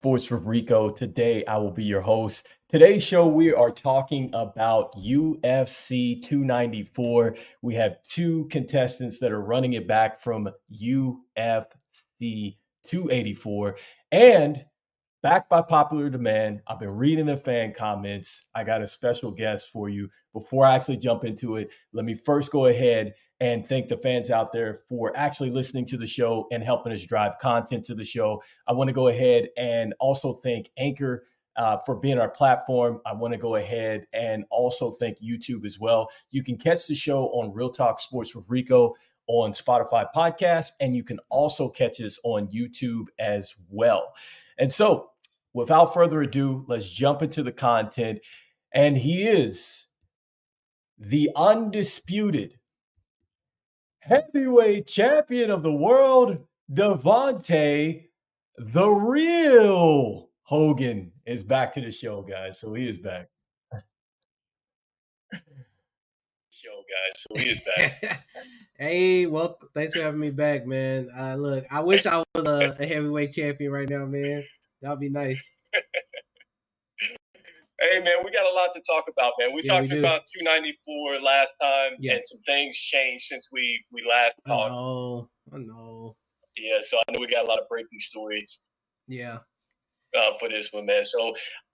Sports with Rico. Today, I will be your host. Today's show, we are talking about UFC 294. We have two contestants that are running it back from UFC 284. And back by popular demand, I've been reading the fan comments. I got a special guest for you. Before I actually jump into it, let me first go ahead and thank the fans out there for actually listening to the show and helping us drive content to the show. I want to go ahead and also thank Anchor uh, for being our platform. I want to go ahead and also thank YouTube as well. You can catch the show on Real Talk Sports with Rico on Spotify podcast, and you can also catch us on YouTube as well. And so, without further ado, let's jump into the content. And he is the undisputed heavyweight champion of the world, Davontae, the real Hogan, is back to the show, guys. So he is back. show, guys. So he is back. hey, well, thanks for having me back, man. Uh, look, I wish I was a, a heavyweight champion right now, man. That'd be nice. Hey man, we got a lot to talk about, man. We yeah, talked we about 294 last time, yeah. and some things changed since we we last talked. Oh, I know. Yeah, so I know we got a lot of breaking stories. Yeah. Uh, for this one, man. So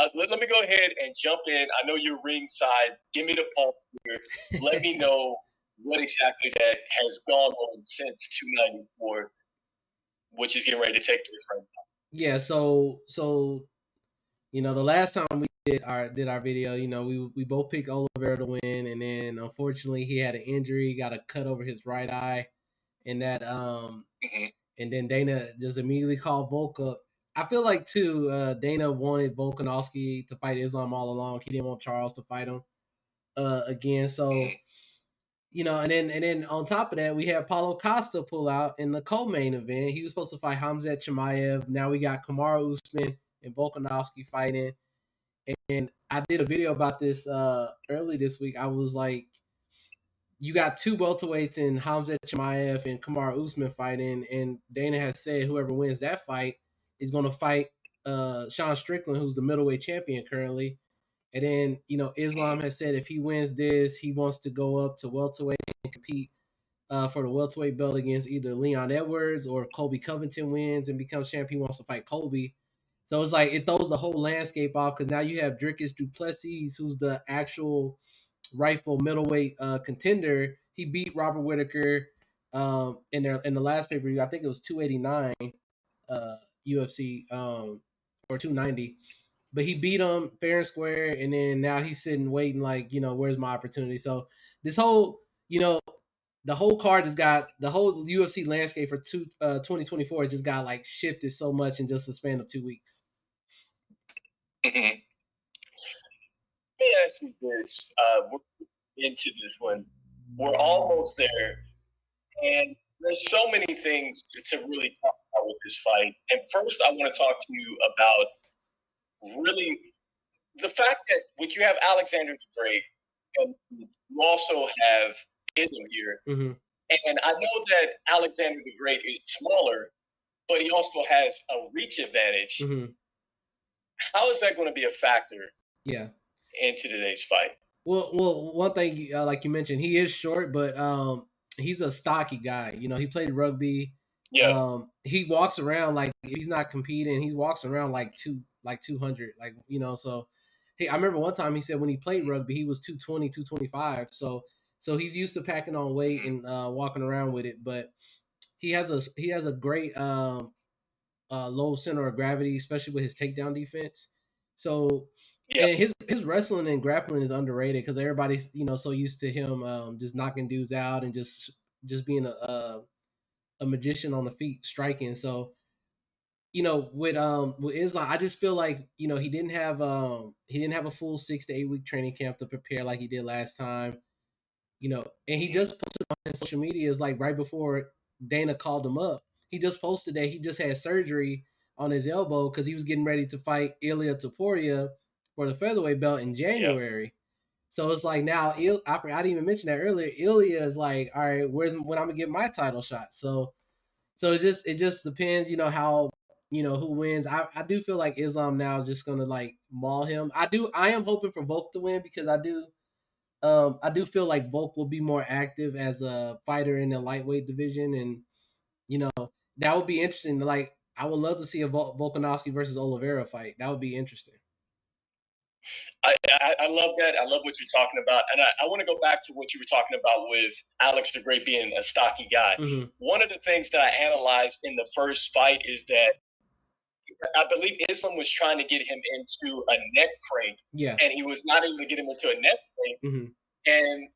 uh, let, let me go ahead and jump in. I know you're ringside. Give me the pulse here. let me know what exactly that has gone on since 294, which is getting ready to take place right now. Yeah. So so you know the last time we did our did our video, you know, we we both picked Oliveira to win, and then unfortunately he had an injury, got a cut over his right eye, and that um, mm-hmm. and then Dana just immediately called Volk up. I feel like too, uh, Dana wanted Volkanovski to fight Islam all along. He didn't want Charles to fight him uh, again. So, mm-hmm. you know, and then and then on top of that, we had Paulo Costa pull out in the co-main event. He was supposed to fight Khamzat Chimaev. Now we got Kamaru Usman and Volkanovski fighting. And I did a video about this uh, early this week. I was like, you got two welterweights in Khamzat Chimaev and Kamaru Usman fighting, and Dana has said whoever wins that fight is going to fight uh, Sean Strickland, who's the middleweight champion currently. And then, you know, Islam has said if he wins this, he wants to go up to welterweight and compete uh, for the welterweight belt against either Leon Edwards or Colby Covington wins and becomes champion. He wants to fight Colby. So it's like it throws the whole landscape off because now you have Dricus Du Plessis, who's the actual rightful middleweight uh, contender. He beat Robert Whitaker um, in their in the last pay per view. I think it was 289 uh, UFC um, or 290, but he beat him fair and square. And then now he's sitting waiting, like you know, where's my opportunity? So this whole you know the whole card just got the whole UFC landscape for two, uh, 2024 just got like shifted so much in just the span of two weeks. Let me ask you this: uh, we're into this one. We're almost there, and there's so many things to, to really talk about with this fight. And first, I want to talk to you about really the fact that when you have Alexander the Great, and you also have Islam here. Mm-hmm. And I know that Alexander the Great is smaller, but he also has a reach advantage. Mm-hmm. How is that going to be a factor? Yeah. Into today's fight. Well, well, one thing, uh, like you mentioned, he is short, but um, he's a stocky guy. You know, he played rugby. Yeah. Um, he walks around like he's not competing. He walks around like two, like 200, like you know. So, hey, I remember one time he said when he played rugby, he was 220, 225. So so he's used to packing on weight and uh, walking around with it. But he has a he has a great um, uh, low center of gravity, especially with his takedown defense. So and his his wrestling and grappling is underrated because everybody's you know so used to him um, just knocking dudes out and just just being a, a, a magician on the feet striking. So you know with um with Islam, I just feel like you know he didn't have um he didn't have a full six to eight week training camp to prepare like he did last time you know, and he just posted on his social media is like right before Dana called him up. He just posted that he just had surgery on his elbow because he was getting ready to fight Ilia Topuria for the featherweight belt in January. Yep. So it's like now, I, I didn't even mention that earlier. Ilia is like, all right, where's when I'm gonna get my title shot? So, so it just it just depends, you know, how you know, who wins. I, I do feel like Islam now is just gonna like maul him. I do I am hoping for Volk to win because I do um I do feel like Volk will be more active as a fighter in the lightweight division and you know, that would be interesting. Like I would love to see a Vol- Volkanovski versus Oliveira fight. That would be interesting. I, I, I, love that. I love what you're talking about. And I, I want to go back to what you were talking about with Alex the Great being a stocky guy. Mm-hmm. One of the things that I analyzed in the first fight is that I believe Islam was trying to get him into a neck crank. Yeah. And he was not able to get him into a neck crank. Mm-hmm. And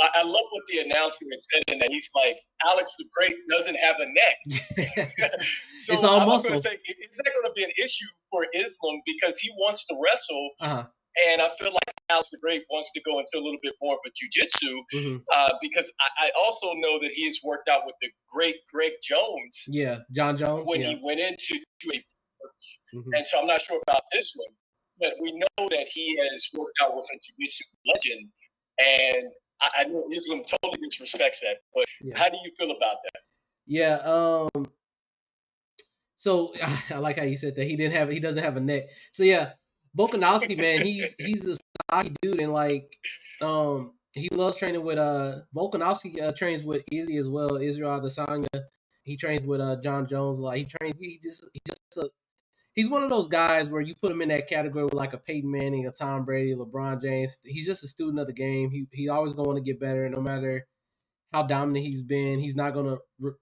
I, I love what the announcer said in that he's like, Alex the Great doesn't have a neck. so it's all muscle. Say, is that going to be an issue for Islam because he wants to wrestle? Uh-huh. And I feel like Alex the Great wants to go into a little bit more of a jujitsu mm-hmm. uh, because I, I, also know that he has worked out with the great Greg Jones. Yeah, Jon Jones. When yeah. he went into a, mm-hmm. and so I'm not sure about this one, but we know that he has worked out with a jiu-jitsu legend, and I, I know Islam totally disrespects that. But yeah. how do you feel about that? Yeah. Um. So I like how you said that he didn't have he doesn't have a neck. So yeah, Volkanovski, man, he's he's a stocky dude, and like, um, he loves training with uh Volkanovski uh, trains with Izzy as well, Israel Adesanya. He trains with uh Jon Jones a lot. He trains. He just he just a, he's one of those guys where you put him in that category with like a Peyton Manning, a Tom Brady, LeBron James. He's just a student of the game. He he always going to get better, no matter how dominant he's been. He's not gonna re-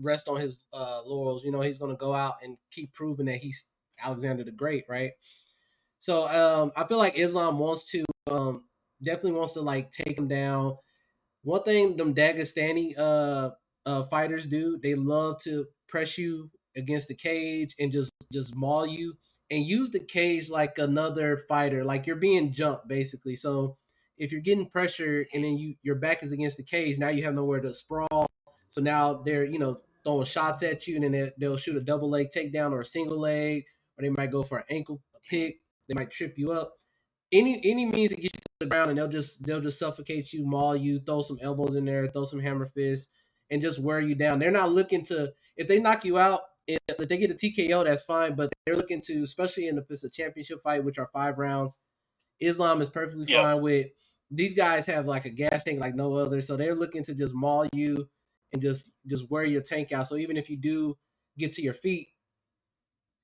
rest on his uh, laurels. You know, he's gonna go out and keep proving that he's Alexander the Great, right? So um, I feel like Islam wants to um, definitely wants to like take him down. One thing them Dagestani uh, uh, fighters do, they love to press you against the cage and just just maul you and use the cage like another fighter, like you're being jumped basically. So if you're getting pressure and then you your back is against the cage, now you have nowhere to sprawl. So now they're you know throwing shots at you, and then they'll shoot a double leg takedown or a single leg, or they might go for an ankle pick. They might trip you up. Any any means to get you to the ground, and they'll just they'll just suffocate you, maul you, throw some elbows in there, throw some hammer fists, and just wear you down. They're not looking to if they knock you out, if they get a TKO, that's fine. But they're looking to, especially in if it's a championship fight, which are five rounds. Islam is perfectly yep. fine with. These guys have like a gas tank like no other, so they're looking to just maul you and just just wear your tank out. So even if you do get to your feet,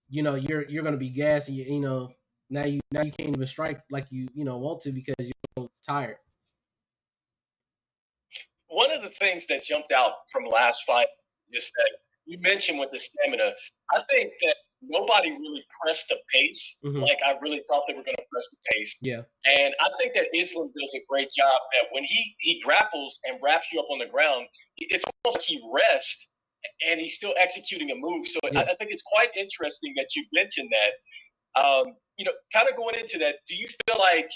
you know you're you're gonna be gassy. You, you know now you now you can't even strike like you you know want to because you're so tired. One of the things that jumped out from last fight, just that you mentioned with the stamina, I think that nobody really pressed the pace mm-hmm. like I really thought they were going to press the pace. Yeah. And I think that Islam does a great job that when he he grapples and wraps you up on the ground, it's almost like he rests and he's still executing a move. So yeah. I, I, think it's quite interesting that you mentioned that. Um, you know, kind of going into that, do you feel like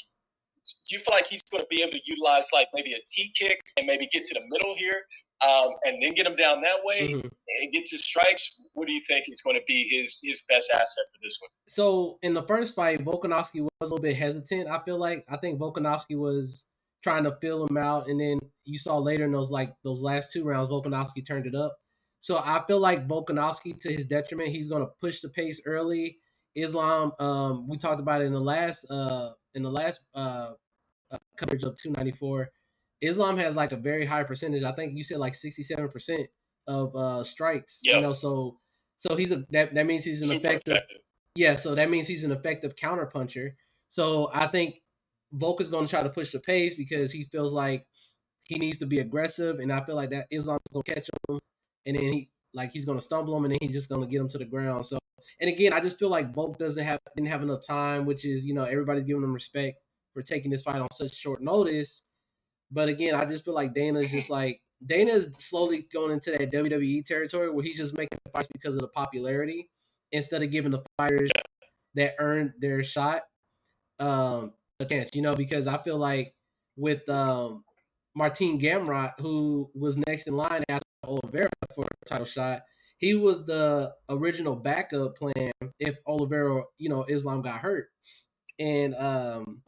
do you feel like he's going to be able to utilize like maybe a T kick and maybe get to the middle here, um, and then get him down that way mm-hmm. and get to strikes? What do you think is going to be his his best asset for this one? So in the first fight, Volkanovski was a little bit hesitant. I feel like I think Volkanovski was trying to feel him out, and then you saw later in those like those last two rounds, Volkanovski turned it up. So I feel like Volkanovski, to his detriment, he's going to push the pace early. Islam, um, we talked about it in the last uh, in the last uh, uh coverage of 294 Islam has like a very high percentage. I think you said like 67% of uh, strikes. Yep. You know, so so he's a that, that means he's an Super effective, effective. Yeah, so that means he's an effective counter puncher. So I think Volk is going to try to push the pace because he feels like he needs to be aggressive, and I feel like that Islam going to catch him, and then he like he's going to stumble him, and then he's just going to get him to the ground. So, and again, I just feel like Volk doesn't have didn't have enough time, which is you know everybody's giving him respect for taking this fight on such short notice. But again, I just feel like Dana's just like Dana's slowly going into that WWE territory where he's just making fights because of the popularity instead of giving the fighters that earned their shot um, a chance. You know, because I feel like with um, Martin Gamrot, who was next in line after Oliveira for a title shot, he was the original backup plan if Oliveira, you know, Islam got hurt. And um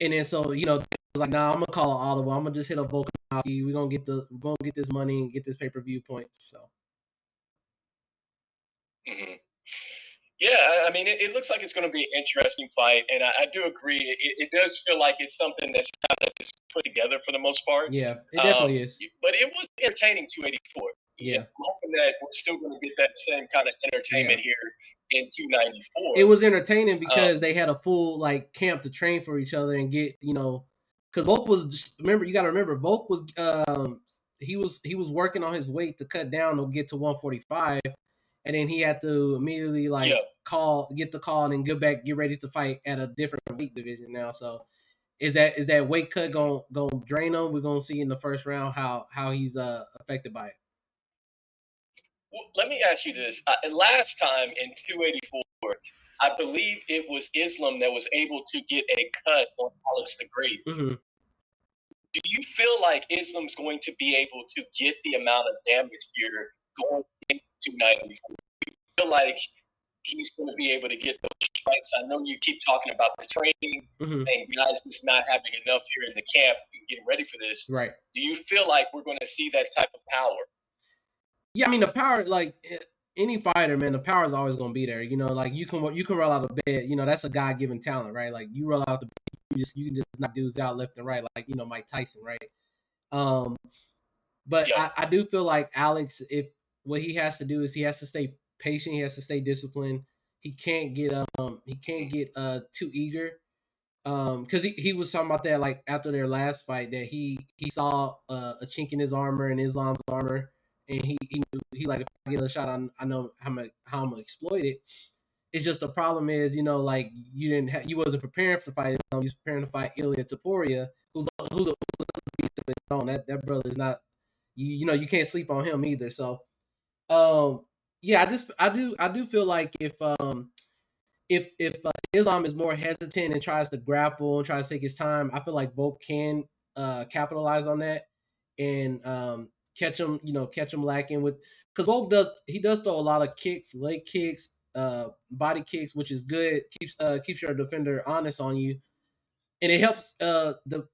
and then so, you know, like, nah, I'm gonna call an audible. I'm gonna just hit a Volkanovski. We're gonna get the we're gonna get this money and get this pay per view points. So. Mm-hmm. Yeah, I mean, it, it looks like it's going to be an interesting fight, and I, I do agree. It, it, does feel like it's something that's kind of just put together for the most part. Yeah, it definitely um, is. But it was entertaining 284. Yeah, I'm hoping that we're still going to get that same kind of entertainment yeah. here in 294. It was entertaining um, because um, they had a full like camp to train for each other and get you know, because Volk was just remember you got to remember Volk was um he was he was working on his weight to cut down to get to 145 and then he had to immediately like yeah. call, get the call, and then get back, get ready to fight at a different weight division now. So is that is that weight cut gonna gonna drain him? We're gonna see in the first round how how he's uh affected by it. Well, let me ask you this: uh, last time in 284, I believe it was Islam that was able to get a cut on Alex the Great. Mm-hmm. Do you feel like Islam's going to be able to get the amount of damage here going into 294. I feel like he's going to be able to get those strikes. I know you keep talking about the training mm-hmm. and guys just not having enough here in the camp and getting ready for this. Right. Do you feel like we're going to see that type of power? Yeah, I mean the power, like any fighter, man, the power is always going to be there. You know, like you can you can roll out of bed. You know, that's a God given talent, right? Like you roll out the bed, you just you can just knock dudes out left and right, like you know Mike Tyson, right? Um, but yeah. I, I do feel like Alex, if what he has to do is he has to stay patient. He has to stay disciplined. He can't get um he can't get uh too eager. Um, because he, he was talking about that like after their last fight that he he saw uh, a chink in his armor and Islam's armor, and he he he like if I get a shot, I, I know how I'm how I'm gonna exploit it. It's just the problem is you know like you didn't have, you wasn't preparing for the fight. You was preparing to fight Ilia Topuria, who's who's a, who's a beast of his own. That that brother is not you you know you can't sleep on him either. So um, yeah, I just I do I do feel like if um if if uh, Islam is more hesitant and tries to grapple and tries to take his time, I feel like Volk can uh capitalize on that and um catch him you know catch him lacking with because Volk does he does throw a lot of kicks, leg kicks, uh body kicks, which is good keeps uh keeps your defender honest on you, and it helps uh the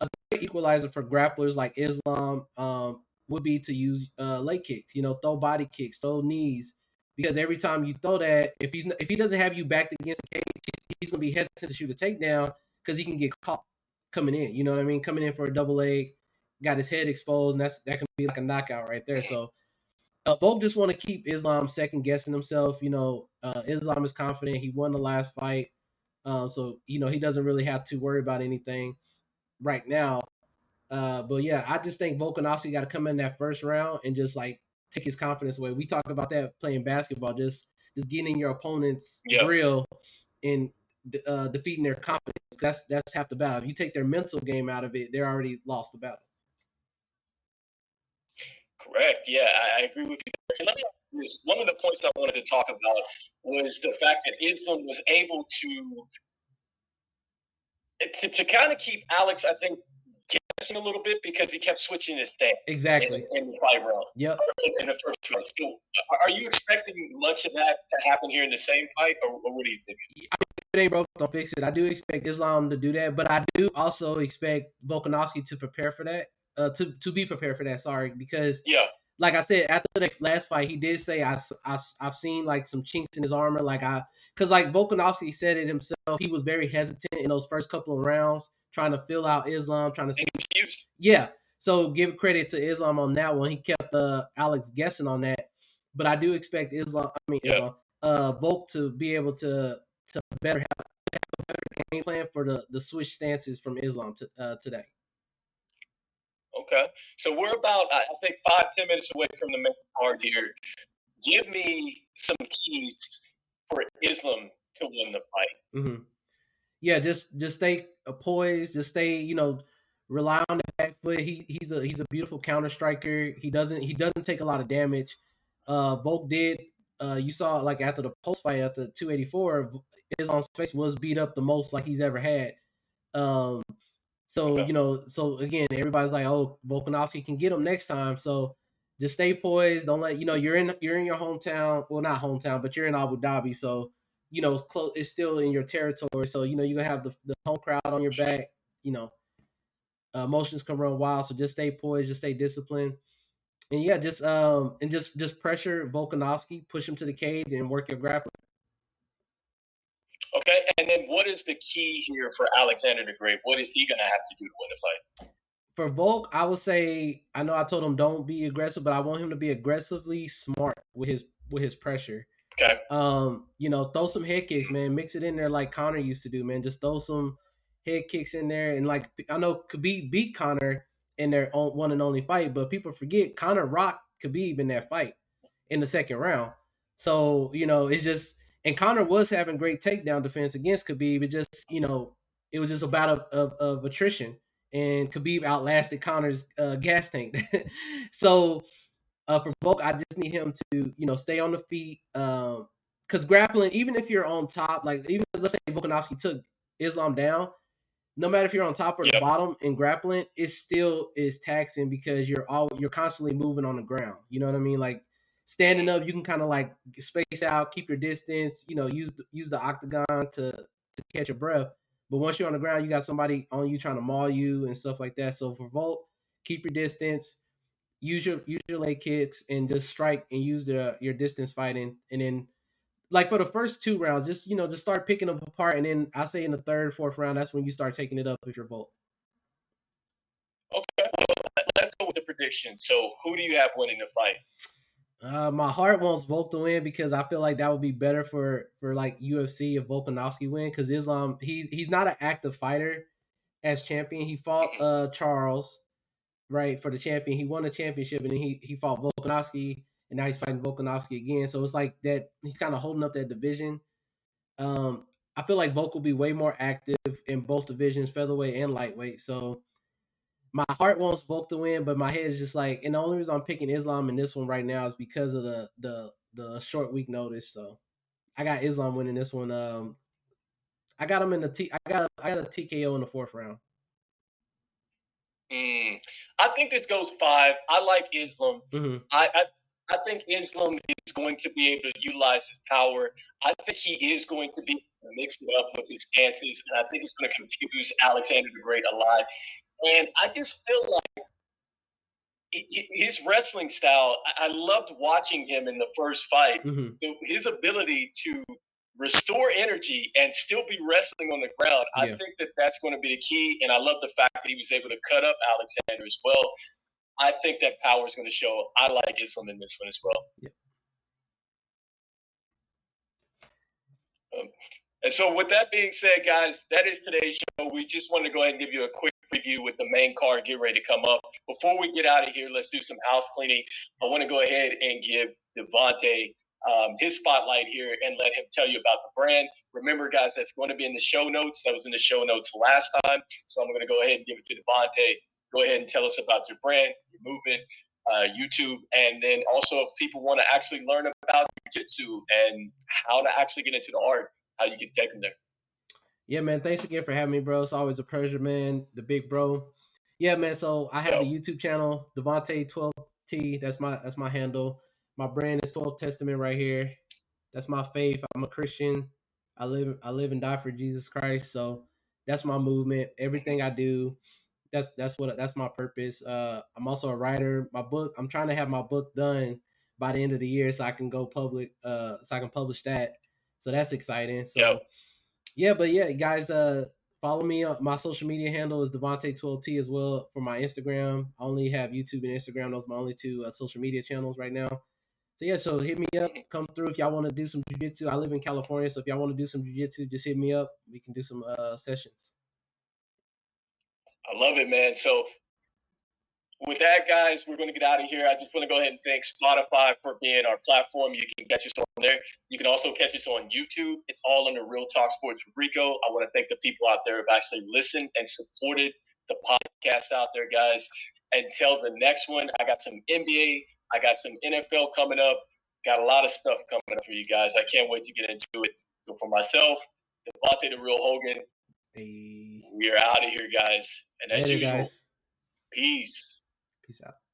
a equalizer for grapplers like Islam um would be to use uh, leg kicks. You know, throw body kicks, throw knees, because every time you throw that, if he's if he doesn't have you backed against the cage, he's gonna be hesitant to shoot a takedown because he can get caught coming in. You know what I mean? Coming in for a double leg, got his head exposed, and that's that can be like a knockout right there. So. Uh, Volk just want to keep Islam second guessing himself. You know, uh, Islam is confident. He won the last fight. Um, so, you know, he doesn't really have to worry about anything right now. Uh, but yeah, I just think Volkanovski got to come in that first round and just like take his confidence away. We talk about that playing basketball, just just getting your opponent's yep. drill and uh, defeating their confidence. That's that's half the battle. If you take their mental game out of it, they're already lost the battle. Correct. Yeah, I, I agree with you. And let me one of the points I wanted to talk about was the fact that Islam was able to to, to kind of keep Alex, I think, guessing a little bit because he kept switching his thing. Exactly. In, in, the fight round. Yep. In the first round. So, are you expecting much of that to happen here in the same fight, or, or what do you think? I mean, broke, don't fix it. I do expect Islam to do that, but I do also expect Volkanovski to prepare for that. Uh, to to be prepared for that. Sorry, because yeah, like I said, after the last fight, he did say I, I I've seen like some chinks in his armor. Like I, cause like Volkanovski said it himself, he was very hesitant in those first couple of rounds trying to fill out Islam, trying to see. Confused. Yeah. So give credit to Islam on that one. He kept uh, Alex guessing on that. But I do expect Islam, I mean, yeah. Islam, uh, Volk to be able to to better have, have, a better game plan for the, the switch stances from Islam to, uh, today. Okay. So we're about, I think, five, ten minutes away from the main card here. Give me some keys for Islam to win the fight. Mm-hmm yeah, just just stay poised, just stay, you know, rely on the back foot. He he's a he's a beautiful counter striker. He doesn't he doesn't take a lot of damage. Uh, Volk did. Uh, you saw like after the post fight at the 284, Islam's face was beat up the most like he's ever had. Um, so you know, so again, everybody's like, oh, Volkanovski can get him next time. So just stay poised. Don't let you know you're in you're in your hometown. Well, not hometown, but you're in Abu Dhabi. So you know, close it's still in your territory. So, you know, you're gonna have the, the home crowd on your back, you know. Uh, emotions can run wild, so just stay poised, just stay disciplined. And yeah, just um and just just pressure Volkanovski, push him to the cage and work your grappling. And then what is the key here for Alexander the Great? What is he going to have to do to win the fight? For Volk, I would say I know I told him don't be aggressive, but I want him to be aggressively smart with his with his pressure. Okay. Um, you know, throw some head kicks, man. Mix it in there like Conor used to do, man. Just throw some head kicks in there, and like I know Khabib beat Conor in their own one and only fight, but people forget Conor rocked Khabib in that fight in the second round. So you know, it's just and Conor was having great takedown defense against Khabib. It just you know, it was just a battle of, of, of attrition, and Khabib outlasted Conor's uh, gas tank. so uh, for Volk, I just need him to you know stay on the feet. Um, because grappling, even if you're on top, like even let's say Volkanovski took Islam down, no matter if you're on top or yep. the bottom in grappling, it still is taxing because you're all you're constantly moving on the ground. You know what I mean? Like standing up, you can kind of like space out, keep your distance. You know, use use the octagon to to catch your breath. But once you're on the ground, you got somebody on you trying to maul you and stuff like that. So for Volk, keep your distance, use your use your leg kicks, and just strike and use the your distance fighting. And then, like for the first two rounds, just you know, just start picking them apart. And then I say in the third, fourth round, that's when you start taking it up if you're Volk. Okay, let's go with the prediction. So who do you have winning the fight? Uh, my heart wants Volk to win because I feel like that would be better for for like UFC if Volkanovski win because Islam he he's not an active fighter as champion. He fought uh Charles right for the champion. He won the championship and then he he fought Volkanovski and now he's fighting Volkanovski again. So it's like that he's kind of holding up that division. Um, I feel like Volk will be way more active in both divisions, featherweight and lightweight. So my heart wants Volk to win, but my head is just like, and the only reason I'm picking Islam in this one right now is because of the the the short week notice. So I got Islam winning this one. Um, I got him in the T. I got I got a TKO in the fourth round. Mm, I think this goes five. I like Islam. Mm-hmm. I, I I think Islam is going to be able to utilize his power. I think he is going to be mix it up with his stances, and I think it's going to confuse Alexander the Great a lot. And I just feel like his wrestling style, I loved watching him in the first fight. Mm-hmm. His ability to restore energy and still be wrestling on the ground. Yeah. I think that that's going to be the key. And I love the fact that he was able to cut up Alexander as well. I think that power is going to show. I like Islam in this one as well. Yeah. Um, and so, with that being said, guys, that is today's show. We just wanted to go ahead and give you a quick preview with the main card get ready to come up. Before we get out of here, let's do some house cleaning. I want to go ahead and give Davontae um, his spotlight here and let him tell you about the brand. Remember, guys, that's going to be in the show notes. That was in the show notes last time. So I'm going to go ahead and give it to Davontae. Go ahead and tell us about your brand, your movement, uh, YouTube, and then also if people want to actually learn about jiu-jitsu and how to actually get into the art, how you can take them there. Yeah, man. Thanks again for having me, bro. It's always a pleasure, man. The big bro. Yeah, man. So I have Yo. a YouTube channel, Devontae 12T. That's my that's my handle. My brand is 12 Testament right here. That's my faith. I'm a Christian. I live I live and die for Jesus Christ. So that's my movement. Everything I do, that's that's what that's my purpose. Uh, I'm also a writer. My book. I'm trying to have my book done by the end of the year so I can go public. Uh, so I can publish that. So that's exciting. So. Yep yeah, but yeah, guys, uh, follow me. My social media handle is Devontae12T as well for my Instagram. I only have YouTube and Instagram. Those are my only two uh, social media channels right now. So yeah, so hit me up. Come through if y'all want to do some jujitsu. I live in California, so if y'all want to do some jujitsu, just hit me up. We can do some uh, sessions. I love it, man. So with that, guys, we're going to get out of here. I just want to go ahead and thank Spotify for being our platform. You can catch us on there. You can also catch us on YouTube. It's all under Real Talk Sports Rico. I want to thank the people out there who have actually listened and supported the podcast out there, guys. Until the next one, I got some NBA, I got some NFL coming up. Got a lot of stuff coming up for you guys. I can't wait to get into it. So for myself, Davontae the Real Hogan, hey. we are out of here, guys. And as Later, usual, guys. peace. Peace out.